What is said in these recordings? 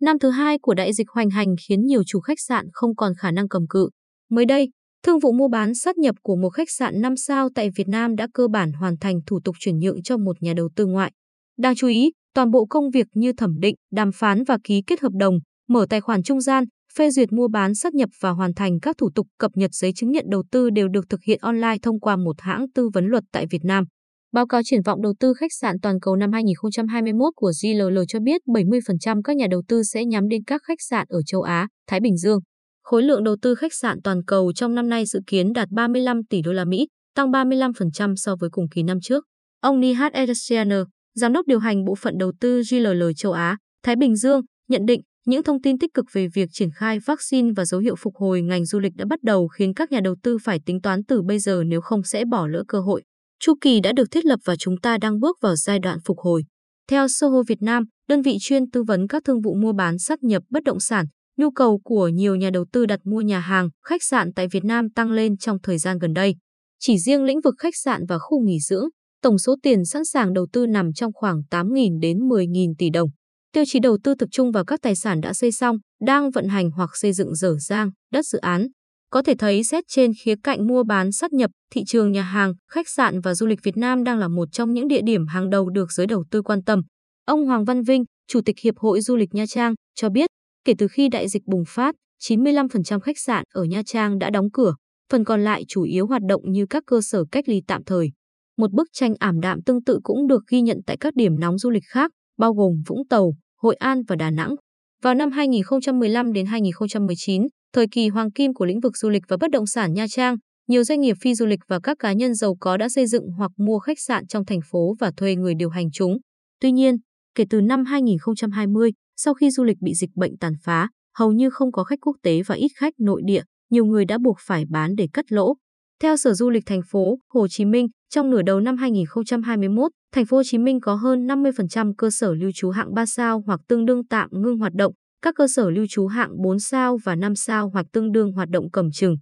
Năm thứ hai của đại dịch hoành hành khiến nhiều chủ khách sạn không còn khả năng cầm cự. Mới đây, thương vụ mua bán sát nhập của một khách sạn 5 sao tại Việt Nam đã cơ bản hoàn thành thủ tục chuyển nhượng cho một nhà đầu tư ngoại. Đáng chú ý, toàn bộ công việc như thẩm định, đàm phán và ký kết hợp đồng, mở tài khoản trung gian, phê duyệt mua bán sát nhập và hoàn thành các thủ tục cập nhật giấy chứng nhận đầu tư đều được thực hiện online thông qua một hãng tư vấn luật tại Việt Nam. Báo cáo triển vọng đầu tư khách sạn toàn cầu năm 2021 của GLL cho biết 70% các nhà đầu tư sẽ nhắm đến các khách sạn ở châu Á, Thái Bình Dương. Khối lượng đầu tư khách sạn toàn cầu trong năm nay dự kiến đạt 35 tỷ đô la Mỹ, tăng 35% so với cùng kỳ năm trước. Ông Nihat Edesianer, giám đốc điều hành bộ phận đầu tư GLL châu Á, Thái Bình Dương, nhận định những thông tin tích cực về việc triển khai vaccine và dấu hiệu phục hồi ngành du lịch đã bắt đầu khiến các nhà đầu tư phải tính toán từ bây giờ nếu không sẽ bỏ lỡ cơ hội. Chu kỳ đã được thiết lập và chúng ta đang bước vào giai đoạn phục hồi. Theo Soho Việt Nam, đơn vị chuyên tư vấn các thương vụ mua bán sát nhập bất động sản, nhu cầu của nhiều nhà đầu tư đặt mua nhà hàng, khách sạn tại Việt Nam tăng lên trong thời gian gần đây. Chỉ riêng lĩnh vực khách sạn và khu nghỉ dưỡng, tổng số tiền sẵn sàng đầu tư nằm trong khoảng 8.000 đến 10.000 tỷ đồng. Tiêu chí đầu tư tập trung vào các tài sản đã xây xong, đang vận hành hoặc xây dựng dở dang, đất dự án. Có thể thấy xét trên khía cạnh mua bán sát nhập, thị trường nhà hàng, khách sạn và du lịch Việt Nam đang là một trong những địa điểm hàng đầu được giới đầu tư quan tâm. Ông Hoàng Văn Vinh, Chủ tịch Hiệp hội Du lịch Nha Trang, cho biết, kể từ khi đại dịch bùng phát, 95% khách sạn ở Nha Trang đã đóng cửa, phần còn lại chủ yếu hoạt động như các cơ sở cách ly tạm thời. Một bức tranh ảm đạm tương tự cũng được ghi nhận tại các điểm nóng du lịch khác, bao gồm Vũng Tàu, Hội An và Đà Nẵng. Vào năm 2015 đến 2019, thời kỳ hoàng kim của lĩnh vực du lịch và bất động sản Nha Trang, nhiều doanh nghiệp phi du lịch và các cá nhân giàu có đã xây dựng hoặc mua khách sạn trong thành phố và thuê người điều hành chúng. Tuy nhiên, kể từ năm 2020, sau khi du lịch bị dịch bệnh tàn phá, hầu như không có khách quốc tế và ít khách nội địa, nhiều người đã buộc phải bán để cắt lỗ. Theo Sở Du lịch thành phố Hồ Chí Minh, trong nửa đầu năm 2021, thành phố Hồ Chí Minh có hơn 50% cơ sở lưu trú hạng 3 sao hoặc tương đương tạm ngưng hoạt động, các cơ sở lưu trú hạng 4 sao và 5 sao hoặc tương đương hoạt động cầm chừng.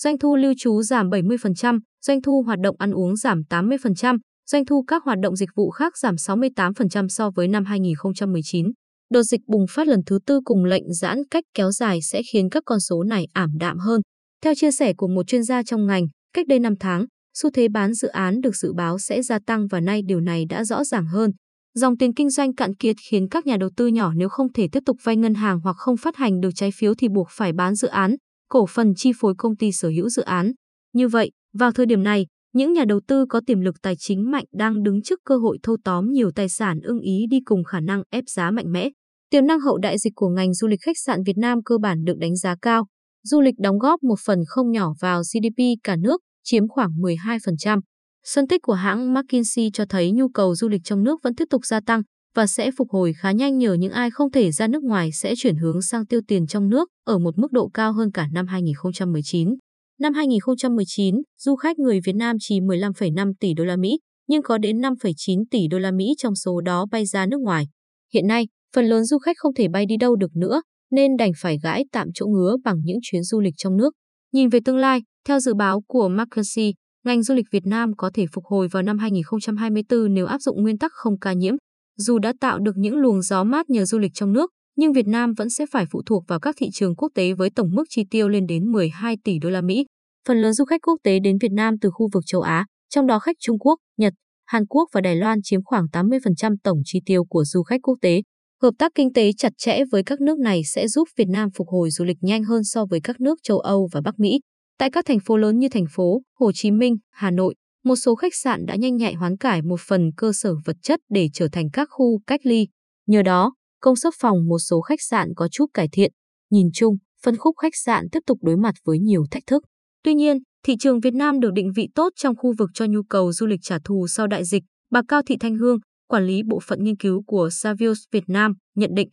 Doanh thu lưu trú giảm 70%, doanh thu hoạt động ăn uống giảm 80%, doanh thu các hoạt động dịch vụ khác giảm 68% so với năm 2019. Đợt dịch bùng phát lần thứ tư cùng lệnh giãn cách kéo dài sẽ khiến các con số này ảm đạm hơn. Theo chia sẻ của một chuyên gia trong ngành, cách đây 5 tháng, xu thế bán dự án được dự báo sẽ gia tăng và nay điều này đã rõ ràng hơn. Dòng tiền kinh doanh cạn kiệt khiến các nhà đầu tư nhỏ nếu không thể tiếp tục vay ngân hàng hoặc không phát hành được trái phiếu thì buộc phải bán dự án, cổ phần chi phối công ty sở hữu dự án. Như vậy, vào thời điểm này, những nhà đầu tư có tiềm lực tài chính mạnh đang đứng trước cơ hội thâu tóm nhiều tài sản ưng ý đi cùng khả năng ép giá mạnh mẽ. Tiềm năng hậu đại dịch của ngành du lịch khách sạn Việt Nam cơ bản được đánh giá cao. Du lịch đóng góp một phần không nhỏ vào GDP cả nước, chiếm khoảng 12%. Phân tích của hãng McKinsey cho thấy nhu cầu du lịch trong nước vẫn tiếp tục gia tăng và sẽ phục hồi khá nhanh nhờ những ai không thể ra nước ngoài sẽ chuyển hướng sang tiêu tiền trong nước ở một mức độ cao hơn cả năm 2019. Năm 2019, du khách người Việt Nam chỉ 15,5 tỷ đô la Mỹ, nhưng có đến 5,9 tỷ đô la Mỹ trong số đó bay ra nước ngoài. Hiện nay, phần lớn du khách không thể bay đi đâu được nữa, nên đành phải gãi tạm chỗ ngứa bằng những chuyến du lịch trong nước. Nhìn về tương lai, theo dự báo của McKinsey, ngành du lịch Việt Nam có thể phục hồi vào năm 2024 nếu áp dụng nguyên tắc không ca nhiễm. Dù đã tạo được những luồng gió mát nhờ du lịch trong nước, nhưng Việt Nam vẫn sẽ phải phụ thuộc vào các thị trường quốc tế với tổng mức chi tiêu lên đến 12 tỷ đô la Mỹ. Phần lớn du khách quốc tế đến Việt Nam từ khu vực châu Á, trong đó khách Trung Quốc, Nhật, Hàn Quốc và Đài Loan chiếm khoảng 80% tổng chi tiêu của du khách quốc tế. Hợp tác kinh tế chặt chẽ với các nước này sẽ giúp Việt Nam phục hồi du lịch nhanh hơn so với các nước châu Âu và Bắc Mỹ. Tại các thành phố lớn như thành phố Hồ Chí Minh, Hà Nội, một số khách sạn đã nhanh nhạy hoán cải một phần cơ sở vật chất để trở thành các khu cách ly. Nhờ đó, công suất phòng một số khách sạn có chút cải thiện. Nhìn chung, phân khúc khách sạn tiếp tục đối mặt với nhiều thách thức. Tuy nhiên, thị trường Việt Nam được định vị tốt trong khu vực cho nhu cầu du lịch trả thù sau đại dịch. Bà Cao Thị Thanh Hương, quản lý bộ phận nghiên cứu của Savios Việt Nam, nhận định